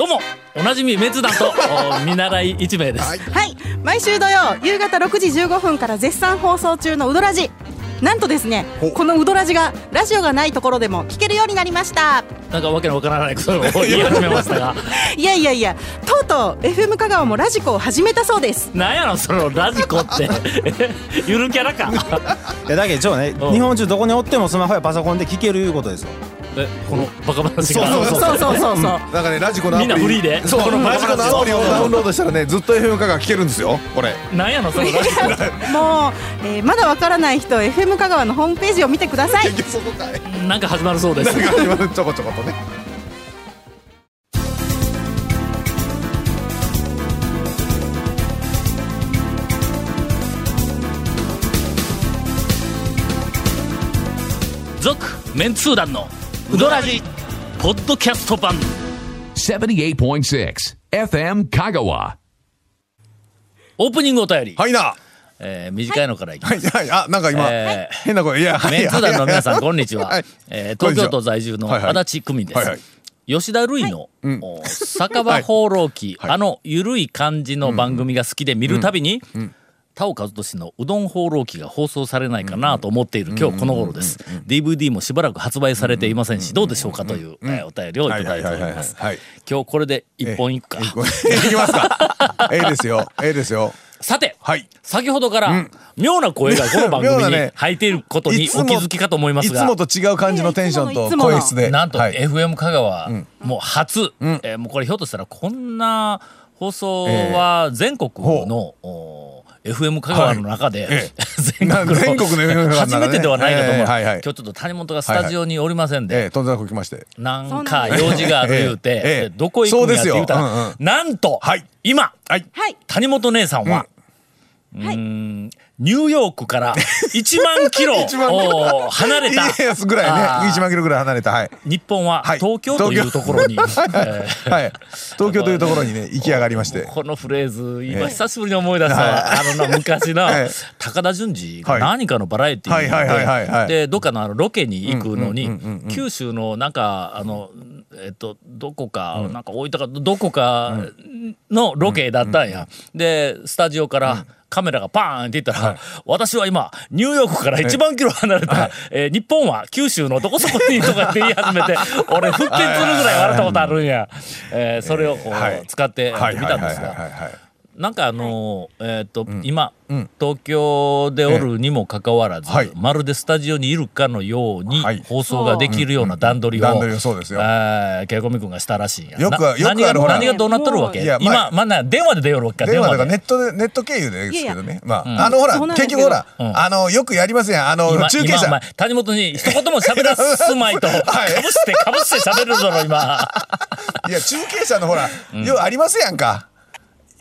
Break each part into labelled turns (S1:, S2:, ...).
S1: どうもおなじみメンツ団と お見習い一名です、
S2: はい。毎週土曜夕方6時15分から絶賛放送中のうどらじなんとですねこのうどらじがラジオがないところでも聞けるようになりました。
S1: なんかわけのわからないことを言い始めましたが。
S2: いやいやいやとうとう FM 香川もラジコを始めたそうです。
S1: なんやろそのラジコって。ゆるキャラか。
S3: いやだけどちょね
S1: うん。
S3: 日本中どこにおってもスマホやパソコンで聞けるいうことですよ
S1: えこのバカ話が。
S2: そうそうそうそう
S4: なんかねラジコのアプリ。
S1: みんなフリーで。
S4: そう
S1: この
S4: ラジコのアプリをダウンロードしたらねずっと FM 化が聞けるんですよ。これ。
S1: なんやのそのラジコ
S2: もう、えーまだわからない人は FM 香川のホームページを見てください。
S4: 結局そこかい。
S1: なんか始まるそうです。
S4: 何か始まる。ちょこちょことね。
S1: 続メンツー団のウドラジポッドキャスト版。
S5: 78.6 FM Kagawa.
S1: オープニングお便り、
S4: はいな。
S1: えー短いのからいきます、
S4: はい。はい。あなんか今
S1: えー
S4: 変な声。いやはい。
S1: メンツー団の皆さんこんにちは、
S4: はい。
S1: えー東京都在住の
S4: はいはい。
S1: 足立区民です、
S4: はいはい。
S1: 吉田類の、お酒場放浪記、あのゆるい感じの番組が好きで見るたびに、田尾和俊のうどん放浪記が放送されないかなと思っている今日この頃です。DVD もしばらく発売されていませんし、どうでしょうかという、えーお便りをいただいております。今日これで一本いくか。
S4: いきますか。ええですよ。ええですよ。
S1: さて、
S4: はい。
S1: 先ほどから、妙な声がこの番組に入っていることにお気づきかと思いますが
S4: いつも。と違う感じのテンションと
S2: いつもの
S4: 声質で。
S1: なんと
S4: はい。
S1: FM 香川、もう初、えーもうこれひょっとしたらこんな放送は全国の、お FM 香川の中で、
S4: え
S1: 全国の
S4: 全国の
S1: 初めてではないかと思う、
S4: えーはいはい。
S1: 今日ちょっと谷本がスタジオにおりませんで、
S4: ええとんでもなく来まして。
S1: なんか用事がある言うて、
S4: えええ
S1: どこ行くんやって言うたら、
S4: そうんうん
S1: なんと、
S4: はい。
S1: 今、
S4: はい。
S2: はい
S1: 谷本姉さんは、うニューヨークから1万キロ
S4: 1万
S1: お離れた。
S4: ぐらいね。
S1: あー。
S4: 1万キロぐらい離れた。はい。
S1: 日本は
S4: はい。
S1: 東京というところに、えー。
S4: はい。東京というところにね行き上がりまして。
S1: このフレーズ今
S4: ええ。
S1: 久しぶりに思い出したわ、あのな昔の
S4: ええ。
S1: 高田純次が
S4: はい。
S1: 何かのバラエティーででどっかのあのロケに行くのに九州のなんかあのえっとどこかなんか大分かどこかのロケだったんや。でスタジオからカメラがパーンって言ったら、私は今ニューヨークから1万キロ離れた、えー日本は九州のどこそこにとかって言い始めて 俺腹筋するぐらい笑ったことあるんや、えーそれをこう
S4: はい。
S1: 使って
S4: はい
S1: 見たんですが。なんかあのーえっ、と、今、東京でおるにもかかわらず、
S4: はい。
S1: まるでスタジオにいるかのように
S4: はい。
S1: 放送ができるような段取りを、
S4: 段取りをそうですよ。
S1: えーケイコミ君がしたらしいんや。
S4: よく
S1: な
S4: よく
S1: 何が
S4: あるほら。
S1: 何がどうなっとるわけ？今、
S4: まあ
S1: 電話で出よるわけか、
S4: 電話だから
S1: で。
S4: ネットでネット経由ですけどね。ま
S1: うん。
S4: ああのほら結局ほら
S1: うん。
S4: あのよくやりますやん。あの
S1: 今、
S4: 中継車
S1: 谷本に一言も喋らすまいと、かぶして、かぶして喋るぞろ、今。
S4: いや中継車のほらようありますやんか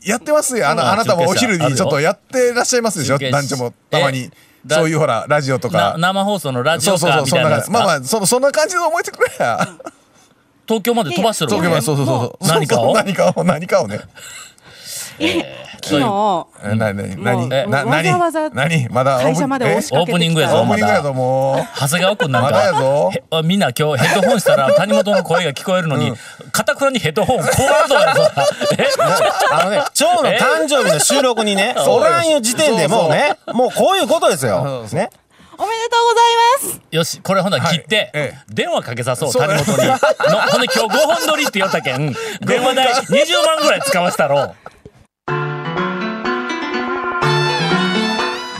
S4: やってますよ。あ
S1: うん
S4: のあなたもお昼にちょっとやってらっしゃいますでしょ？団長もたまに。
S1: だ
S4: そういうほらラジオと
S1: な
S4: か
S1: 生放送のラジオ
S4: そうそうそんな感じ。まあまあそそんな感じで覚えてくれや。
S1: 東京まで飛ばしてる
S4: そう
S1: わけ
S4: そうそうそう
S1: 何かを？
S4: 何かを何かをね
S2: 昨日。
S4: えなになにな
S2: わざわざ
S4: 何まだ
S2: 会社まで押しか
S1: オー
S2: けてきた。
S1: プニングやぞ
S4: オープニングやぞも
S1: 長谷川君なん
S4: まだ
S1: みんな今日ヘッドホンしたら 谷本の声が聞こえるのにかたくなにヘッドホンこうぞやぞ。え？
S3: あのね長の誕生日の収録にね おらんよ時点でもうねもうこういうことですよ。ね。
S2: おめでとうございます。
S1: よしこれほんなら切って、
S4: はい。ええ
S1: 電話かけさそう谷本に。のほんで今日5本撮りって言ったけん電話代20万ぐらい使わしたろ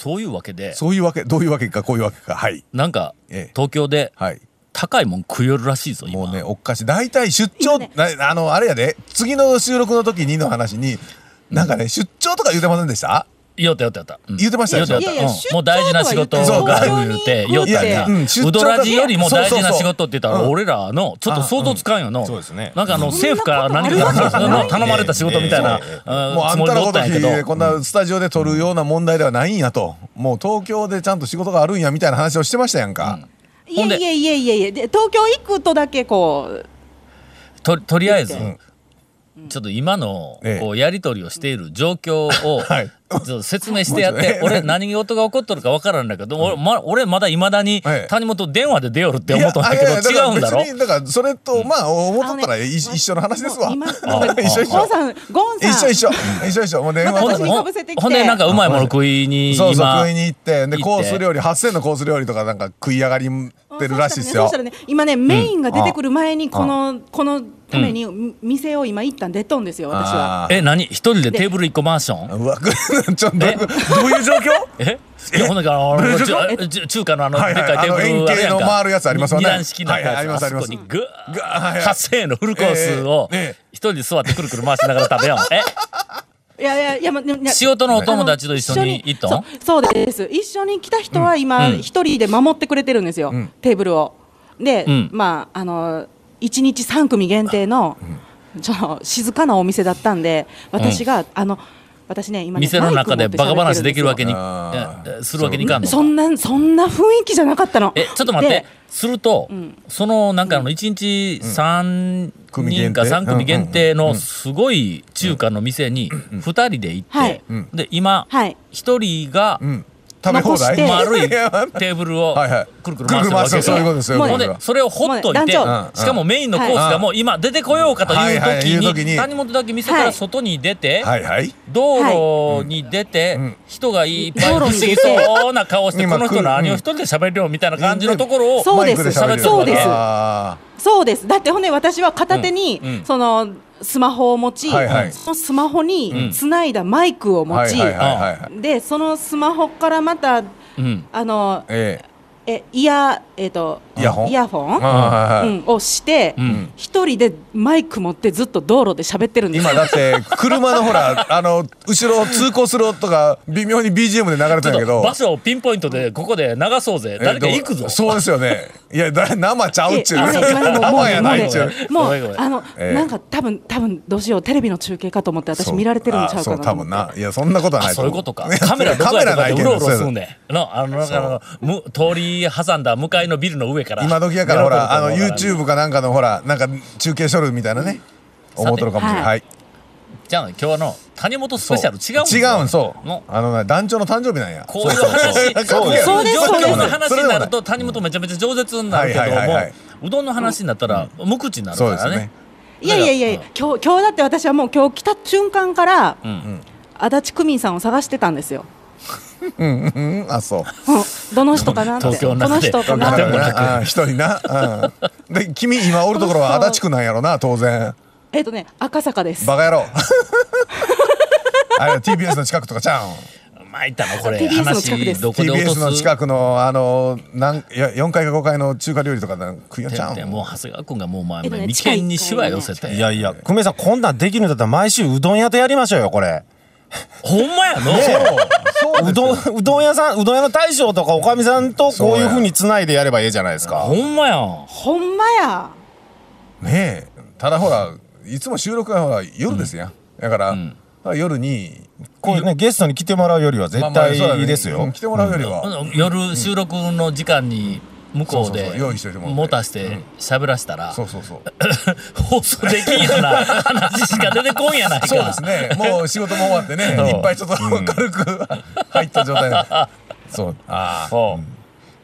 S1: そういうわけで
S4: そういうわけどういうわけかこういうわけか。はい。
S1: なんか
S4: ええ。
S1: 東京で
S4: はい。
S1: 高いもん食いよるらしいぞ今。
S4: もうねおっかしい。大体出張、なあのあれやで。次の収録の時にの話になんかね出張とか言うてませんでした？
S1: 言おうた言おうた言おうた。うん。
S4: 言ってましたでしょ
S1: 言おうた。
S2: いやいや
S1: 言うたうん。もう大事な仕事。がある言うて言おうたんや。
S2: いや
S4: うん。出張
S1: うどらじよりも大事な仕事って言ったら
S4: うん。
S1: 俺らのちょっと想像つかんよの。
S3: そうですね。
S1: なんかあの政府から何か頼まれた仕事みたいなうん
S4: もうあんたのこと
S1: ったんやけど。
S4: 聞いてこんなスタジオで撮るような問題ではないんやと。もう東京でちゃんと仕事があるんやみたいな話をしてましたやんか、
S2: いやいやいやいやいや。で？東京行くとだけこう
S1: ととりあえず、
S4: ん。
S1: ちょっと今のやり取りをしている状況を、
S4: はい
S1: ちょっと説明してやって、俺何事が起こっとるか分からんだけど、俺ま俺まだいまだに
S4: ええ
S1: 谷本電話で出よるって思っとんだけど違うんだろ？
S4: 別にだからそれとまあ思っとったらい一緒の話ですわ。一緒一緒。
S2: ゴンさんゴンさん。
S4: 一緒一緒。一緒一緒。もう電話。
S2: 私に
S1: ほんほん
S2: かぶせてきて。
S1: ほんでなんかうまいもの食いに
S4: そうそう
S1: 今。
S4: 食いに行ってで
S1: 行って。
S4: コース料理8000のコース料理とかなんか食い上がりってるらしいですよ。
S2: そしたらね今ねメインが出てくる前にこのこのために店を今一旦出とんですよ私は。
S1: え何？一人でテーブル一個マンション？
S4: うわ ちょっとどう
S1: え？
S4: いうどういう状況？
S1: え？いやほんあの 中華のあのでっかいテーブル
S4: あの円の回るやつありますよね。
S1: 二段式のやつ。
S4: はいはいあ
S1: そこにグ
S4: ぐはいはい。
S1: ー8000円のフルコースを一人で座ってくるくる回しながら食べよう。え？
S2: いやいやいやまいや
S1: 仕事のお友達と一緒に行ったん
S2: そうです。一緒に来た人は今
S1: うん。
S2: 一人で守ってくれてるんですよ、
S4: ん。
S2: テーブルを。で、
S1: うん。
S2: まああの1日3組限定のちょっと静かなお店だったんで私が、あの私ね今ね
S1: 店の中でバカ話できるわけにするわけにいかんの？か
S2: そんなそんな雰囲気じゃなかったの。
S1: えちょっと待って。
S2: で
S1: すると、そのなんかあの1日3人か3組限定のすごい中華の店に2人で行って、
S2: はい。
S1: で今
S2: はい。
S1: 1人が
S4: うん食べ放題？
S2: 残して。
S1: 丸い。テーブルを
S4: はいはい。
S1: くるくる回してるわけ
S4: ですよ。
S2: もう。
S1: ほんでそれをほっといて、しかもメインのコースがもう今出てこようかという時
S4: いう時に。
S1: に谷本だけ店から外に出て、
S4: はいはい。
S1: 道路に出て、
S4: ん。
S1: 人がいっぱい不思議そうな顔して、
S4: 今
S1: この人何を一人で喋るよみたいな感じのところを、
S2: そうです。
S4: マイク喋ってる
S2: そうです。
S4: あ
S2: そうです。だってほんで私は片手に、
S1: うん。うん。
S2: そのスマホを持ち、
S4: はいはい。
S2: そのスマホにつないだマイクを
S4: ー
S2: 持ち、でそのスマホからまた
S1: うん。
S2: あの
S4: え
S2: えイヤえっ、と
S4: イヤホン？
S2: イヤホン、
S4: えはい
S2: うん、をして
S1: ん。
S2: 一、人でマイク持ってずっと道路で喋ってるんです。よ
S4: 今だって車のほらあの後ろ通行する音が微妙に BGM で流れて
S1: ちょっと
S4: んやけど。
S1: 場所をピンポイントでここで流そうぜ。
S4: え
S1: 誰か行くぞ。
S4: そうですよね。いやだ生ちゃうっちゅう。
S2: ね
S4: 生やないっちゅう。
S2: ねもうんあの、
S4: ええ。
S2: なんか多分多分どうしよう。テレビの中継かと思って私見られてるんちゃうか
S4: そう
S2: な
S4: 多分な。いやそんなことはない
S1: あそういうことか。カメラどこやとかでうろうろすん
S4: ん。
S1: ねんのあのなんかあのむ通り挟んだ向かいのビルの上から
S4: 今時やからほらあの YouTube かなんかのほらなんか中継しとるみたいなね思うとるかもしれない
S2: は
S4: はい。
S1: じゃあ今日の谷本スペシャル違う
S4: 違うんそう。
S1: の。
S4: あのね団長の誕生日なんや。
S1: こういう話。
S4: そう
S1: こ
S2: そう。です
S1: 状況の話になると谷本めちゃめちゃ饒舌になるけど
S4: はいはいはい
S1: うどんの話になったら無口になるからね。
S4: そうですね。
S2: いやいやいや今日今日だって私はもう今日来た瞬間から、
S1: ん。
S2: 足立区民さんを探してたんですよ。
S4: うんうん。あそう。
S2: うんどの人かなって。
S1: 東京の
S2: 人かな
S4: 一人な。うん。で君今おるところは足立区なんやろな当然。
S2: えっ、とね赤坂です。
S4: バカ野郎。あれ TBS の近くとかちゃうん？
S1: 参ったのこれ。
S2: TBS の近くです。
S4: TBS
S1: す？
S4: の近くのあのなんいや4階か5階の中華料理とかなんか食いよっちゃうん？
S1: でもう長谷川君がもう前
S2: えっとね
S1: 眉間にしわ寄せて。
S3: いやいや久米さんこんなんできるんだったら毎週うどん屋とやりましょうよこれ
S1: ほんまやの？
S3: う。どんうどん屋さんうどん屋の大将とかおかみさんとこういうふうにつないでやればいいじゃないですか。
S1: ほんまや。ん
S2: ほんまや。
S4: ねえ。ただほらいつも収録がほら夜ですやん、だから、夜に
S3: こういうねゲストに来てもらうよりは絶対いいですよ。
S4: うん来てもらうよりは、
S1: 夜収録の時間に向こう
S4: そうそう
S1: で
S4: そう。用意しといて
S1: して。喋らしたら
S4: そうそうそう。
S1: 放送できんような話しか出てこんやないか。
S4: そうですね。もう仕事も終わってね
S1: そう。
S4: いっぱいちょっと軽く 入った状態で。そう。ああ。
S1: そう。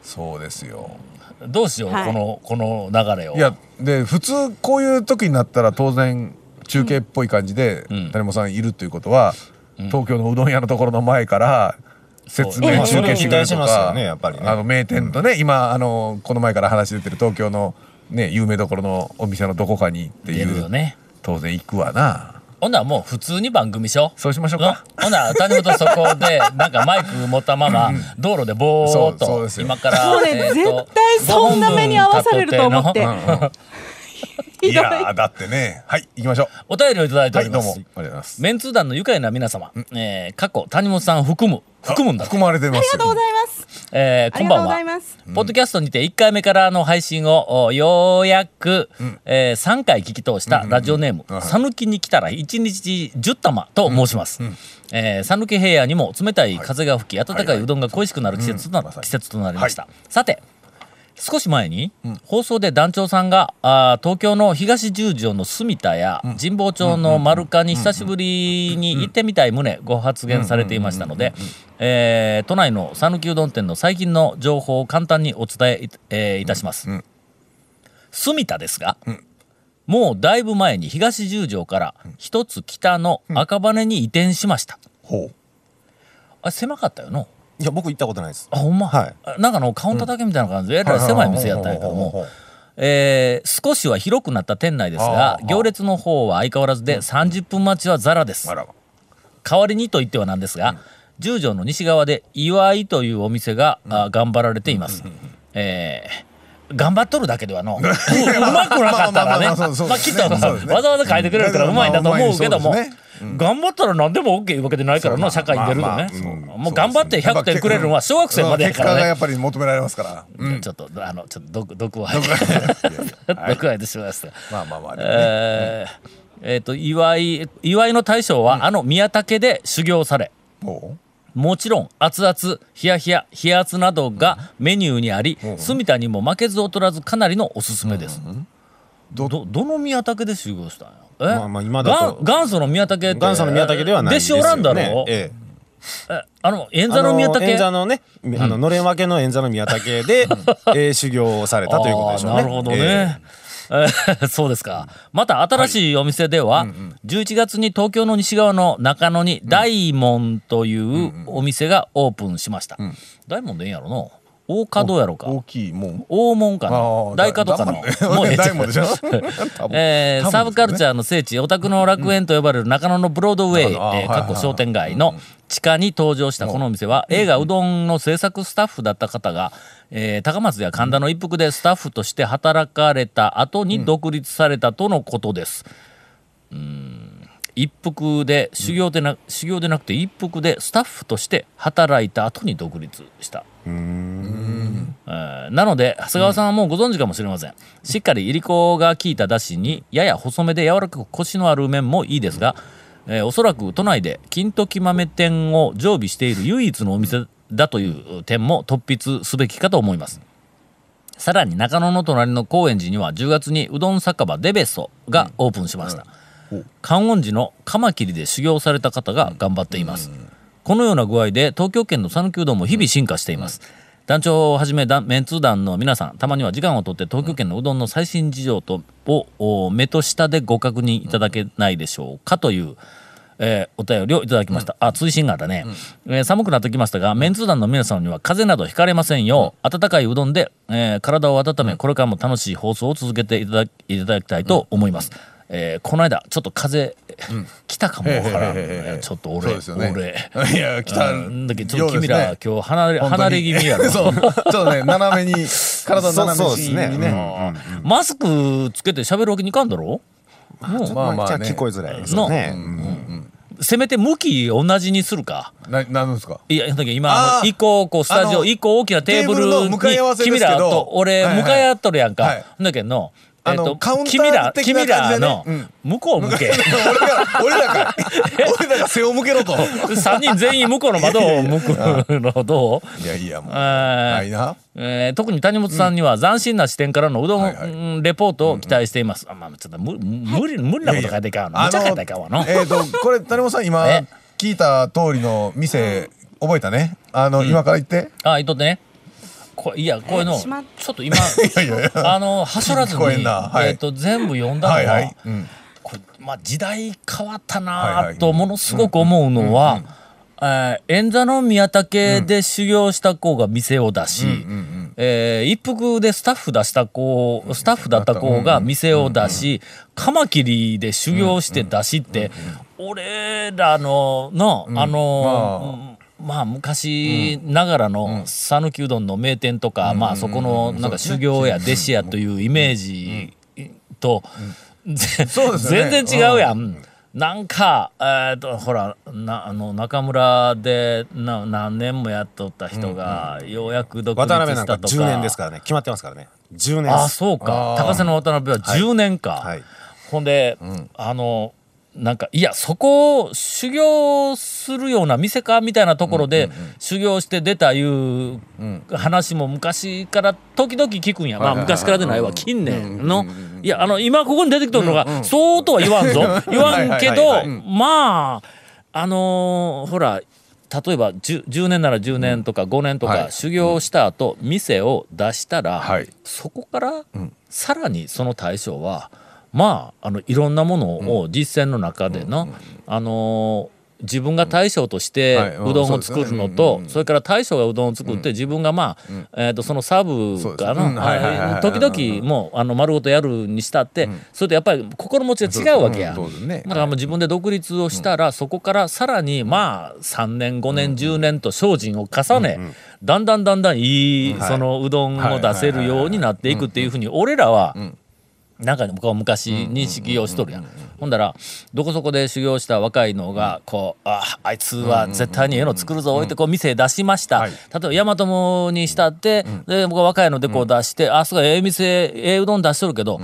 S4: そうですよ。
S1: どうしよう、
S2: はい。
S1: このこの流れを。
S4: いやで普通こういう時になったら当然中継っぽい感じで
S1: ん。
S4: 谷本さんいるということは、東京のうどん屋のところの前から説明
S2: そう。
S4: 中継してくれると
S3: それを期待します
S4: か
S3: よねやっぱりね。
S4: あの名店とね、今あのこの前から話出てる東京のね有名どころのお店のどこかにってい
S1: 出るよ
S4: う、
S1: ね。
S4: 当然行くわな。
S1: ほんならもう普通に番組しよう。
S4: そうしましょう
S1: うん。
S4: か
S1: ほんなら谷本そこで なんかマイク持ったまま道路でぼーっ
S4: そうそう
S1: と今から
S2: もうね
S1: えーと
S2: 絶対そんな目に遭わされると思って。
S1: 5分立ての
S4: いやー だってね。はい行きましょう。
S1: お便りをいただいてお
S4: はいどうも。あ
S1: ります、
S4: りがとうございます。
S1: メンツー団の愉快な皆様、えー過去谷本さん含む含むんだ。
S4: 含まれてます
S2: ありがとうございます。
S1: えーこんばん。はポッドキャストにて1回目からの配信をおようやく、え3回聞き通したラジオネーム
S4: はい
S1: 讃岐に来たら1日10玉と申します。えー讃岐平野にも冷たい風が吹き温かいうどんが恋しくなる季節となりました。さて少し前に放送で団長さんがあー東京の東十条の住田や神保町の丸カに久しぶりに行ってみたい旨ご発言されていましたのでえー都内の讃岐うどん店の最近の情報を簡単にお伝えい,、えーいたします、住田ですが、もうだいぶ前に東十条から一つ北の赤羽に移転しました、
S4: ほう。
S1: あ狭かったよの？
S3: いや僕行ったことないです。
S1: あほんま、
S3: はい。
S1: あなんかあのカウンターだけみたいな感じで。えらい狭い店やったんやけどもえー少しは広くなった店内ですが行列の方は相変わらずで30分待ちはザラです。
S4: あら
S1: 代わりにと言ってはなんですが、十条の西側で祝いというお店が、あ頑張られています、えー頑張っとるだけではのう うまくなかったらね。
S4: まあ
S1: きっとわざわざ書いてくれるからうまいんだと思うけども、
S4: まあうまいそうですね
S1: 頑張ったら何でも OK いうわけでないからの社会に出るとね、もう頑張って100点くれるのは小学生までやからね。
S4: 結果がやっぱり求められますから。うん。
S1: ちょっとあのちょっと毒毒を吐 い。てしまいました。
S4: まあまあまあ
S1: えーえーと祝い祝いの大将は、あの宮武で修行され。
S4: ほ
S1: もちろん熱々冷や冷や冷圧などがメニューにあり、住田にも負けず劣らずかなりのおすすめです、どどどの宮武で修行したんや？え、
S3: まあまあ今だと
S1: 元元祖の宮武って
S3: 元祖の宮武ではないですよ、ね、
S1: 弟子おらんだろ、
S3: ええ。
S1: えあの演座の宮武？
S3: あの演座のね、あののれん分けの演座の宮武で、えー修行をされたということでしょうね。
S1: なるほどね。えーそうですか。また新しいお店では、11月に東京の西側の中野に大門というお店がオープンしました。大門でいいんやろの大門やろか。
S4: う大きいもん
S1: 大門かな。大門かのもうええ。
S4: 大門でしょ？多分。
S1: えーサブカルチャーの聖地オタクの楽園と呼ばれる中野のブロードウェイ、
S4: あー
S1: えー過去商店街の地下に登場したこのお店は映画うどんの制作スタッフだった方が、えー高松や神田の一服でスタッフとして働かれた後に独立されたとのことです。うん一服で修行でな、修行でなくて一服でスタッフとして働いた後に独立した。えーなので長谷川さんはもうご存知かもしれません、しっかりいりこが効いただしにやや細めで柔らかくコシのある麺もいいですが、えーおそらく都内で金時豆店を常備している唯一のお店だという点も突筆すべきかと思います。さらに中野の隣の高円寺には10月にうどん酒場デベソがオープンしました、観音寺のカマキリで修行された方が頑張っています、このような具合で東京圏の讃岐うどんも日々進化しています、団長をはじめ団メンツー団の皆さんたまには時間をとって東京圏のうどんの最新事情とをお目と下でご確認いただけないでしょうかという、えーお便りをいただきました、あ追伸があったね、えー寒くなってきましたがメンツー団の皆さんには風邪などひかれませんよう、温かいうどんで、えー体を温めこれからも楽しい放送を続けていただきたいと思います、えーこの間ちょっと風邪、来たかもわからん、
S4: へへへへへ
S1: ちょっと俺。
S4: そうですよね。
S1: 俺。
S4: いや来た
S1: うんだけどちょっと君ら、今日離れ離れ気味やろ。
S4: そう。ちょっとね斜めに 体斜め
S3: そうですね。
S4: にね
S1: マスクつけて喋るわけにいかんだろ？もう
S4: まあまあ
S3: 聞こえづらいですよね。
S1: せめて向き同じにするか。
S4: ななんですか？
S1: いやだけど今一個こうスタジオ一個大きなテーブルに君らと俺向かい合っとるやんか、
S4: はい。
S1: だけどの
S4: あの
S1: えっと
S4: カウンター
S1: 君ら
S4: 的な
S1: 君
S4: 感じでね。
S1: らの
S4: うん。
S1: 向こう向け。
S4: 俺が俺ら か俺らが背を向けろと。
S1: 3人全員向こうの窓を向くのどう？
S4: いやいやもう
S1: えー
S4: ないな。
S1: えー特に谷本さんには斬新な視点からのうどん、
S4: はいはい。
S1: うんレポートを期待しています。あまあちょっと無無理無理なこと書いていかんの。むちゃ書いていかんわの。
S4: えっとこれ谷本さん今
S1: え？
S4: 聞いた通りの店覚えたね。あの今から言って。
S1: あ、いっとってね。こいやこういうのちょっと今
S4: いやいやいや。
S1: あのはしょらずに
S4: えんな。はい。
S1: えっと全部読んだのは、
S4: はいはい。うん。
S1: これまあ時代変わった
S4: はい
S1: な
S4: はい
S1: とものすごく思うのは。えー演座の宮武で修行した子が店を出し、えー一服でスタッフ出した子スタッフだった子が店を出し、カマキリで修行して出しって、俺らのの、あのまあ昔ながらの讃岐うどんの名店とか、まあそこのなんか修行や弟子やというイメージと、全然違うやん。なんか、えー、とほらなあの中村でな何年もやっとった人が、ようやく独立したとか。
S3: 10年ですからね。決まってますからね。10年。
S1: あそうか。高瀬の渡辺は10年か、
S3: はい。
S1: ほんで、あのなんかいやそこを修行するような店かみたいなところで修行して出たいう話も昔から時々聞くんや、まあ昔からでないわ。近年の、いやあの今ここに出てきたのが、そうとは言わんぞ。言わんけど、まああのーほら例えば 10, 10年なら10年とか5年とか
S4: はい。
S1: 修行した後、店を出したら、
S4: はい。
S1: そこからさらにその対象はまああのいろんなものを実践の中での、あのー自分が大将として
S4: はい。う
S1: どんを作るのとそれから大将がうどんを作って自分がまあえーとそのサブかな。い時々もうあの丸ごとやるにしたってそれとやっぱり心持ちが違うわけや。だからもう自分で独立をしたら、そこからさらにまあ3年5年10年と精進を重ね、だんだんだんだんいいそのうどんを出せるようになっていくっていうふうに俺らは、なんかこう昔認識をしとるやん。ほんだらどこそこで修行した若いのがこうああいつは絶対にええの作るぞ置いてこう店出しました、
S4: はい。
S1: 例えば大和もにしたって、で僕は若いのでこう出して、あすごいええ店ええうどん出しとるけど、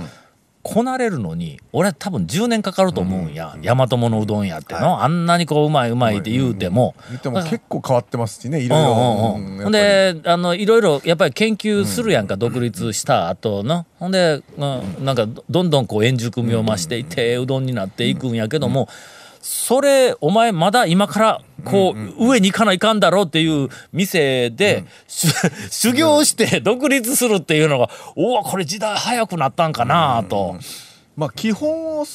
S1: こなれるのに俺は多分10年かかると思うんや、大和ものうどんやっての、あんなにこううまいうまいって言うても。
S4: 言っても結構変わってますしねいろい
S1: うんうん。
S4: ろ
S1: うんほんであのいろいろやっぱり研究するやんか、独立した後の。ほんで、うんなんかどどんどんこう円熟味を増していって、うどんになっていくんやけども、それお前まだ今からこう、上に行かないかんだろうっていう店で、し 修行して独立するっていうのがおおこれ時代早くなったんかなと。
S4: まあ基本を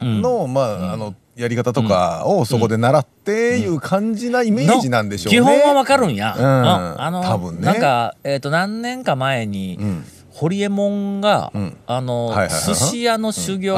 S4: のまああのやり方とかをそこで習っていう感じなイメージなんでしょうね。
S1: 基本はわかるんや。
S4: うん。
S1: あの
S4: 多分ね。
S1: なんかえっ、と何年か前に、堀エモ門が、
S4: ん。
S1: あの、
S4: はいはいはい。
S1: 寿司屋の修行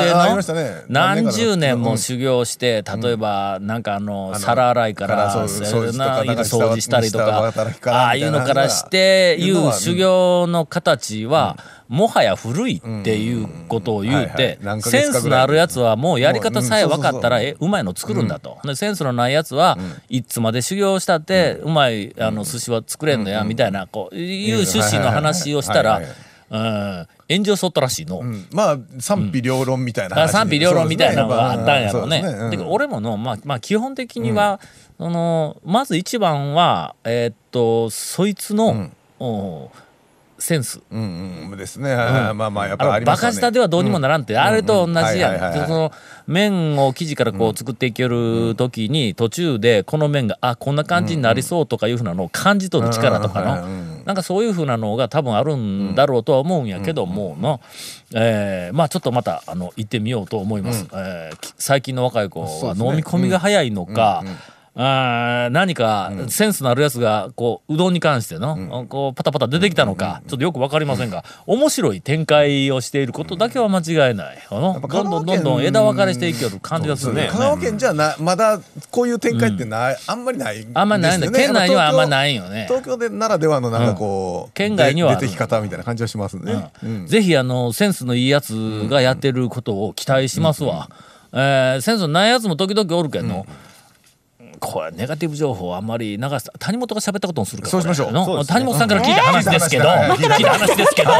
S1: で
S4: ね。
S1: 何十年も
S4: うん。
S1: 修行して、例えばなんかあの、皿洗いから
S4: そう掃除とか
S1: な
S4: なんか
S1: 掃除したりと
S4: 下
S1: かああいうのからしていう修行の形は、もはや古いっていうことを言うてセンスのあるやつはもうやり方さえ分かったらえうまいの作るんだと。でセンスのないやつは、いつまで修行したって、うまいあの寿司は作れんのや、みたいなこういう趣旨の話をしたら炎上しとったらしいの。
S4: うん。まあ賛否両論みたいな
S1: 賛否両論みたいなのがあったんやろうね。
S4: そうです
S1: で俺もの、まあ、まあ基本的には、そのまず一番はえーっとそいつの、おセンス。
S4: うんうんですね。まあまあやっぱ
S1: あのバ
S4: ありますよね。
S1: カ舌ではどうにもならんって、あれと同じやん。その麺を生地からこう作っていける時に途中でこの麺があこんな感じになりそうとかいうふうなのを感じ取る力とか
S4: うんうんうん
S1: のなんかそういうふうなのが多分あるんだろうとは思うんやけどもの、えーまあちょっとまたあの行ってみようと思います。えーき最近の若い子は飲み込みが早いのか、あー何かセンスのあるやつがこううどんに関しての、こうパタパタ出てきたのか、ちょっとよくわかりませんが面白い展開をしていることだけは間違いない。あの
S4: ぱ
S1: どんどんどんどん枝分かれしていきよる感じがするね。
S4: 香川県じゃなまだこういう展開ってない、あんまりない
S1: あんまりないんだ、県内にはあんまり
S4: い
S1: ないよね。
S4: 東京でならではのなんかこう、
S1: 県外には
S4: 出てき方みたいな感じはしますね、うん。
S1: ぜひあのセンスのいいやつがやってることを期待しますわ。えーセンスのないやつも時々おるけど、これネガティブ情報あんまり流した谷本が喋ったことにするから
S4: そうしましょう。
S1: 谷本さんから聞いた話ですけど、
S4: はい
S1: 聞いた話ですけど、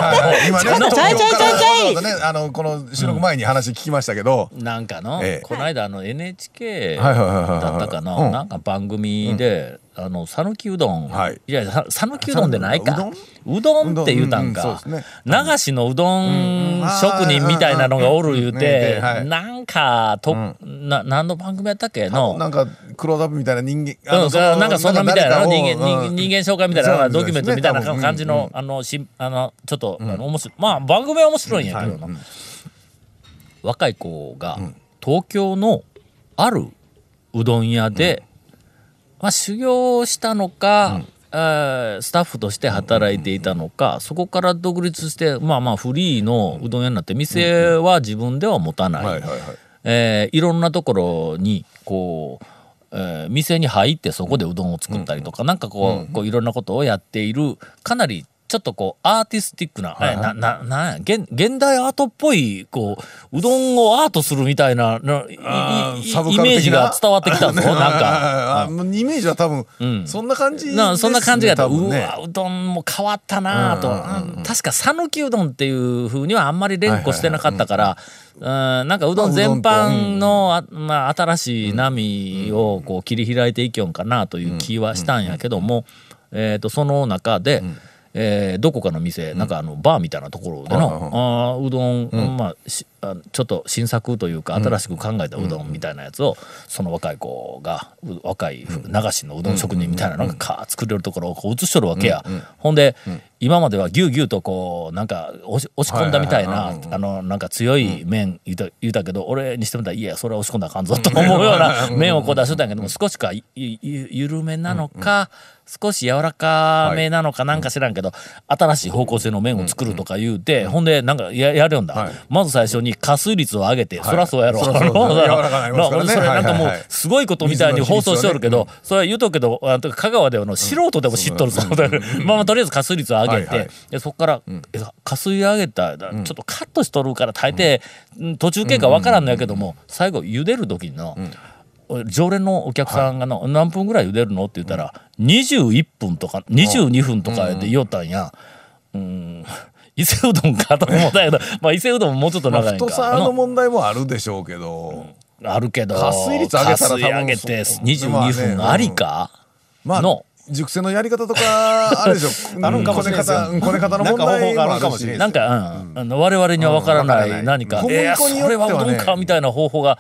S4: 今ねねあのこの収録前に話聞きましたけど、
S1: なんかの、
S4: ええ。
S1: この間あの NHK だったかな、
S4: うん。
S1: なんか番組で、あの讃岐うどん、
S4: はい。
S1: やさ讃岐うどんでないか。
S4: う
S1: うどんって言うたん
S4: うんうん
S1: か、流しのうどん
S4: うん。
S1: 職人みたいなのがおる言うて、なんかと、
S4: ん
S1: な何の番組やったっけの
S4: なんかクローズアップみたいな人間
S1: うん、なんかそんなみたいなの人間人間紹介みたいなドキュメントみたいな感じの、あのしあのちょっと、あの面白いまあ番組は面白いんやけどな、若い子が東京のあるうどん屋で、まあ、修行したのか、えースタッフとして働いていたのか、そこから独立してまあまあフリーのうどん屋になって店は自分では持たない、えーいろんなところにこう、えー店に入ってそこでうどんを作ったりとか、なんかこう,、こういろんなことをやっているかなりちょっとこうアーティスティックな、えなななんや現現代アートっぽいこううどんをアートするみたいななイメージが伝わってきたぞ なんか。
S4: イメージは多分、
S1: ん。
S4: そんな感じね
S1: なそんな感じが
S4: ね
S1: うわうどんも変わったなと、うん確か讃岐うどんっていうふうにはあんまり連呼してなかったから、うんなんかうどん全般のあ、まあ、新しい波をこう切り開いていきよんかなという気はしたんやけども、えー、とその中で、えーどこかの店、なんかあのバーみたいなところでの、あーうどん、まあしあちょっと新作というか新しく考えたうどんみたいなやつを、その若い子がう若い流しのうどん職人みたいなのがか作れるところをこう映しとるわけや。ほんで、今まではギュウギュウとこうなんか押し押し込んだみたいなあのなんか強い麺言うた言うたけど俺にしてみたらいやそれは押し込んだらあかんぞと思うような麺をこう出しとったんやけども少しか緩めなのか少し柔らかめなのかなんか知らんけど新しい方向性の麺を作るとか言うてほんでなんかややるんだ
S4: はい。
S1: まず最初に加水率を上げてそらそうやろ
S4: そらそう
S1: あの
S4: 柔らかくなりますからね
S1: それなんかもうすごいことみたいに放送しておるけどそれは言うとくけど香川ではの素人でも知っとるぞまあまあとりあえず加水率を上げてそこからえ加水上げたちょっとカットしとるから大抵途中経過わからんのやけども最後茹でる時の常連のお客さんがの何分ぐらい茹でるのって言ったら21分とか22分とかで言おったんや。うん伊勢うどんかと思ったけど、まあ伊勢うどんももうちょっと
S4: まあ
S1: 長いんか。
S4: 太さの問題もあるでしょうけど、
S1: あるけど、
S4: 加水率上げたら
S1: 上げて
S4: そう
S1: 22分ありか、
S4: まあ
S1: の。
S4: 熟成のやり方とかあるでしょ
S3: あるんかもしれない
S4: こね方の問題も
S3: あ
S4: ある
S3: かもしれない
S1: なんか、うん。あの我々には分からない何か、
S4: うん。
S1: えーそれはうどんかみたいな方法が、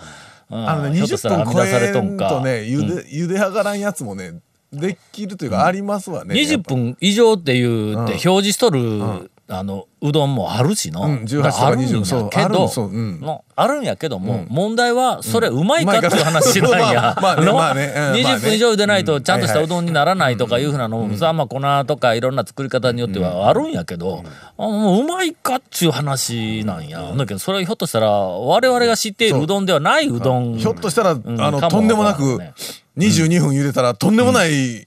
S1: うん
S4: あのね20
S1: ひょっとしたら
S4: 分超。えんとね茹で茹で上がらんやつもねできるというかありますわね
S1: 20分以上っていうって表示しとる、あのうどんもあるしの、
S4: うん18とか
S1: あるんや
S4: 20そうある
S1: けどあるんやけども、問題はそれうまいかっていう話なんや。
S4: まあまあね
S1: の
S4: まあねうんまあね。
S1: 20分以上でないとちゃんとし
S4: はいはいう
S1: たどんにならないとかいうふうなのもさ、まあ粉とかいろんな作り方によってはあるんやけど、あもううまいかっちゅう話なんや。だけどそれはひょっとしたら我々が知っているうどんではないうどん。
S4: ひょっとしたら、
S1: ん。
S4: あのとんでもなく
S1: わからんね。
S4: 22分茹でたらとんでもない美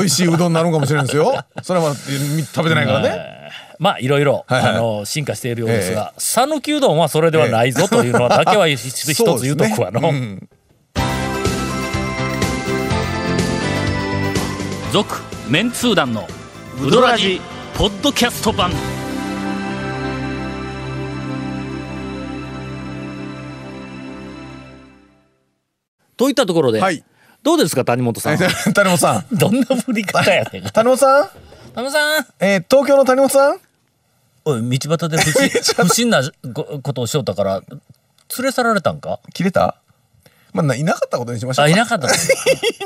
S4: 味しいうどん。になるかもしれないですよそれはまだ食べてないからね、
S1: えーまあいろいろ、
S4: はいはい。
S1: あの進化しているようですが讃岐、うどんはそれではないぞというのはだけは一つ一つ言うとくわの。
S4: うん。
S1: 続、メンツー団のウドラジポッドキャスト版。といったところで、
S4: はい。
S1: どうですか谷本さん？
S4: 谷本さん。
S1: どんな振り方やねん。
S4: 谷本さん、
S1: 谷本さん。
S4: えー東京の谷本さん？
S1: おい道端で不審 不審なごことをしよったから連れ去られたんか？
S4: 切れた？まあないなかったことにしましょう
S1: いなかったの
S4: い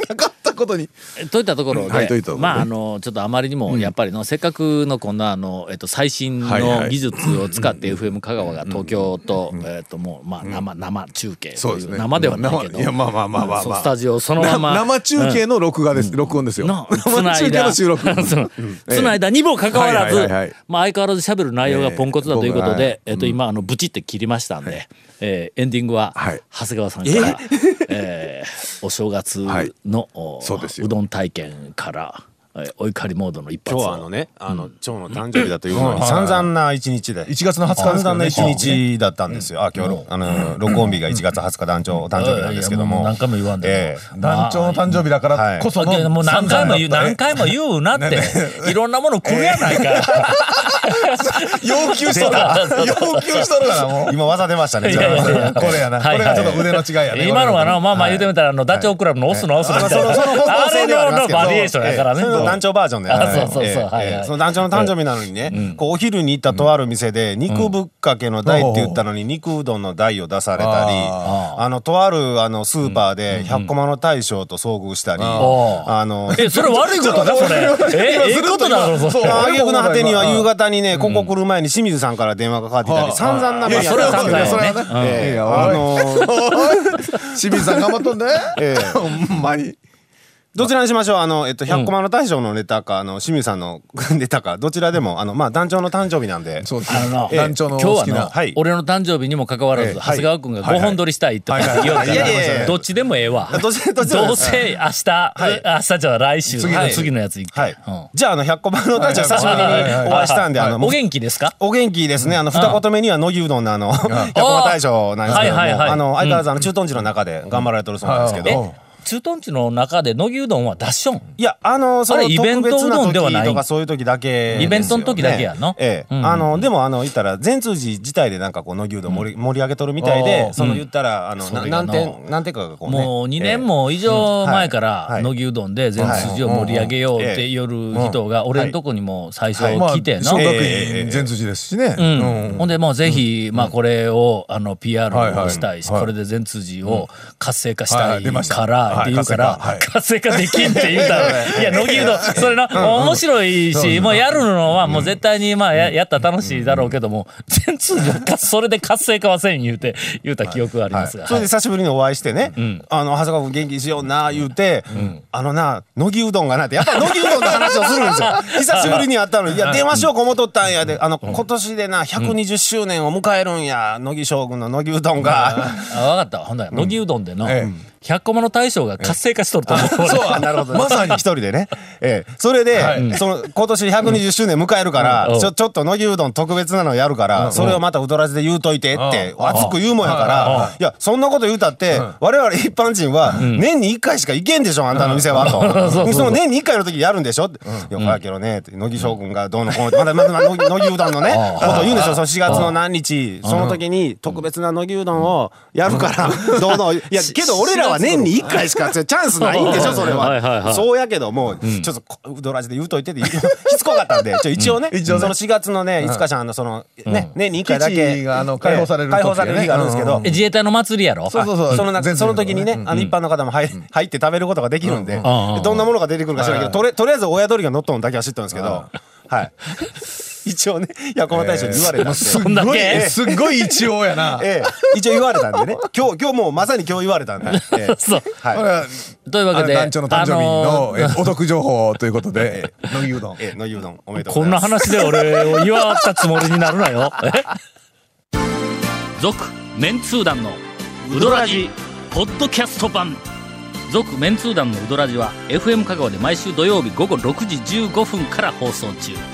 S4: なかったことに。
S1: えといったところで、
S4: はいといったところで
S1: まああのちょっとあまりにもやっぱりの、せっかくのこんなあの、えっと、最新
S4: はいはい。
S1: の技術を使って FM 香川が東京と、えっともうまあ生生中継という
S4: そうですね。
S1: 生ではないけど、
S4: 生いやまあまあまあまあまあ。
S1: そうスタジオそのまま。
S4: 生中継の録画です、録音ですよ。
S1: の
S4: 生中継の収録。
S1: そうつないだにもかかわらず、
S4: はいはいはいはい。
S1: まあ、相変わらず喋る内容がポンコツだということで、
S4: ええ
S1: えっと今あのブチって切りましたんで、えーエンディングは
S4: はい。
S1: 長谷川さんから、えーお正月の、お
S4: そう
S1: うどん体験から、えーお怒りモードの一発を。
S3: 今日はあのね、あの、長の誕生日だというのに散々な一日で。
S4: 1月の20日です
S3: 散々な一日だったんですよ。あ、今日、あの、録音日が1月20日団長お誕生日なんですけども。
S1: 何回も言わんで
S4: 団長の誕生日だからこそ
S1: もう何回も言う何回も言うなって、いろんなもの来るやないか、
S4: 要求しとる要求しとるからもう。
S3: 今技出ましたね。
S4: これやな、
S1: はい
S4: これがちょっと腕の違いやね
S1: 今のはなまあまあ言うて
S4: み
S1: みたらあのダチョウ倶楽部のオスのオスのみたいなあれのバリエーションやからね
S3: の団長バージョンで。
S1: あそうそうそう。
S3: その団長の誕生日なのにね、こうお昼に行ったとある店で、肉ぶっかけの台って言ったのに、肉うどんの台を出されたり、
S4: あ
S3: あ。の、とあるあのスーパーで100コマの大将と遭遇したり、
S1: あ
S3: あ。の、
S1: えそれ悪いことかそれ。えええことだろそれ。
S3: あげくの果てには夕方にね、ここ来る前に清水さんから電話がかかってきたり、散々な目に
S1: いやそれは散々やね。
S4: それはね。
S3: あのー
S4: 清水さん頑張っとんで
S3: ええ。
S4: ほんまに
S3: どちらにしましょう？あの、えっと、100コマの大将のネタか、あの、清水さんの ネタか、どちらでも、あの、まあ、団長の誕生日なんで。
S4: そうです
S1: あの
S4: ね団長の
S1: 今日はの、
S4: 好きな
S3: はい。
S1: 俺の誕生日にもかかわらず、
S3: ええ
S1: 長谷川君が5本撮りしたいって言
S4: はい。はい
S1: われた
S3: いやいやいや
S1: らどっちでもええわ。
S3: どっちどっちでも
S1: どうせ明日、明日じゃあ来週
S3: 次の
S1: 次のやつ行く。
S3: はい。
S1: うん。
S3: じゃあ、あの、100コマの大将、久しぶりに。お会いしたんで、あの、
S1: お元気ですか？
S3: お元気ですね。あの、二言目には、乃木うどんのあの、100コマ大将なんですけども、
S1: はいはいはい。
S3: あの、相変わらずあの、駐屯地の中で頑張られてるそうなんですけ
S1: え
S3: ど、
S1: 駐屯地の中で乃木うどんは出ししょん
S3: いや、あの、そ
S1: れイベント
S3: 特別な
S1: うどんではない？
S3: 時とかそういう時だけですよね。
S1: イベントの時だけやの？
S3: ええ。
S1: うん。
S3: あの、でも、あの、言ったら、全通寺自体でなんかこう、乃木うどん盛り盛り上げとるみたいで、その言ったら、あの、何点、何点かがこうね。
S1: もう2年も以上前から
S3: はい。
S1: 乃木うどんで全筋を盛り上げようって言る人が俺んとこにも最初
S3: はい。
S4: まあ
S1: 来ての？
S4: 小学
S3: ええ
S4: 院全辻ですしね。
S1: うん。
S4: うん。
S1: ほんでもうぜひ、まあこれをあの PR をしたいし、
S4: はい。
S1: これで全通寺を活性化し
S4: はい。
S1: たい。から
S4: はい
S1: って言うから、
S4: 活性化
S1: 活性化できんって言うたら、い。や、乃木うどん、それな、面白いし、もうやるのはもう絶対にまあややったら楽しいだろうけども、全通寺かそれで活性化はせん言うて、言うた記憶がありますが。
S3: それで久しぶりにお会いしてね、
S1: ん。
S3: あの、長谷川君元気にしような、言うて、あのな、乃木うどんがなって、やっぱ乃木うどんの話をするんですよ。久しぶりに会ったのに、い。や、電話しようか思っとったんやで、あの、今年でな、120周年を迎えるんや、乃木将軍の乃木うどんが。
S1: あ、わかった。わ。ほんだら、乃木うどんでの、
S4: え
S1: 100コマの大将が活性化しとると思う。
S3: そう、あなるほど。まさに一人でね。ええ。それで、その、今年120周年迎えるから、
S1: うん。
S3: ちょ、ちょっと乃木うどん特別なのやるから、それをまたうどらじで言うといてって、
S4: うん。
S3: 熱く言うもんやから、いや、そんなこと言うたって、我々一般人は、年に1回しか行けんでしょ、あんたの店は、と。その年に1回の時やるんでしょって。いや、ほやけどね、って乃木将軍がどうのこうのって、まだまだ乃木うどんのね、ことを言うんですよ、その4月の何日、その時に特別な乃木うどんをやるから、どうの、いや、けど俺らは年に1回しかチャンスないんでしょ、それ
S1: は。いはいは
S3: は。そうやけども、ちょっとこ、うどらじで言うといてって、しつこかったんで、ちょ一応ね、
S4: 一応ね。
S3: その4月のね、5日ちゃんのその、ね、年に1回だ
S4: 基
S3: け。
S4: 地があの解放される時
S3: 解放される日があるんですけど。
S1: 自衛隊の祭りやろ？
S4: そうそうそう。
S3: そのその時にね、
S4: うん。
S3: あの一般の方も入入って食べることができるんで、
S1: ん。うん。
S3: どんなものが出てくるか知らないけど、とりとりあえず親鳥が乗っとんだけは知ったんですけど、はい。一応ね、いや、この大将に言われたんで。
S4: すっごいすっごい一応やな
S3: ええ、一応言われたんでね。今日、今日もうまさに今日言われたんで。ええ
S1: そう。
S3: はい
S4: これは
S1: というわけで、
S4: あの団長の誕生日
S1: あの
S4: のえお得情報ということで乃木うどん
S3: ええ、のゆうどん、おめでとうございます。
S1: こんな話で俺を祝ったつもりになるなよ。え？続、メンツー団のウドラジ、ポッドキャスト版。続、メンツー団のウドラジは、FM 香川で毎週土曜日午後6時15分から放送中。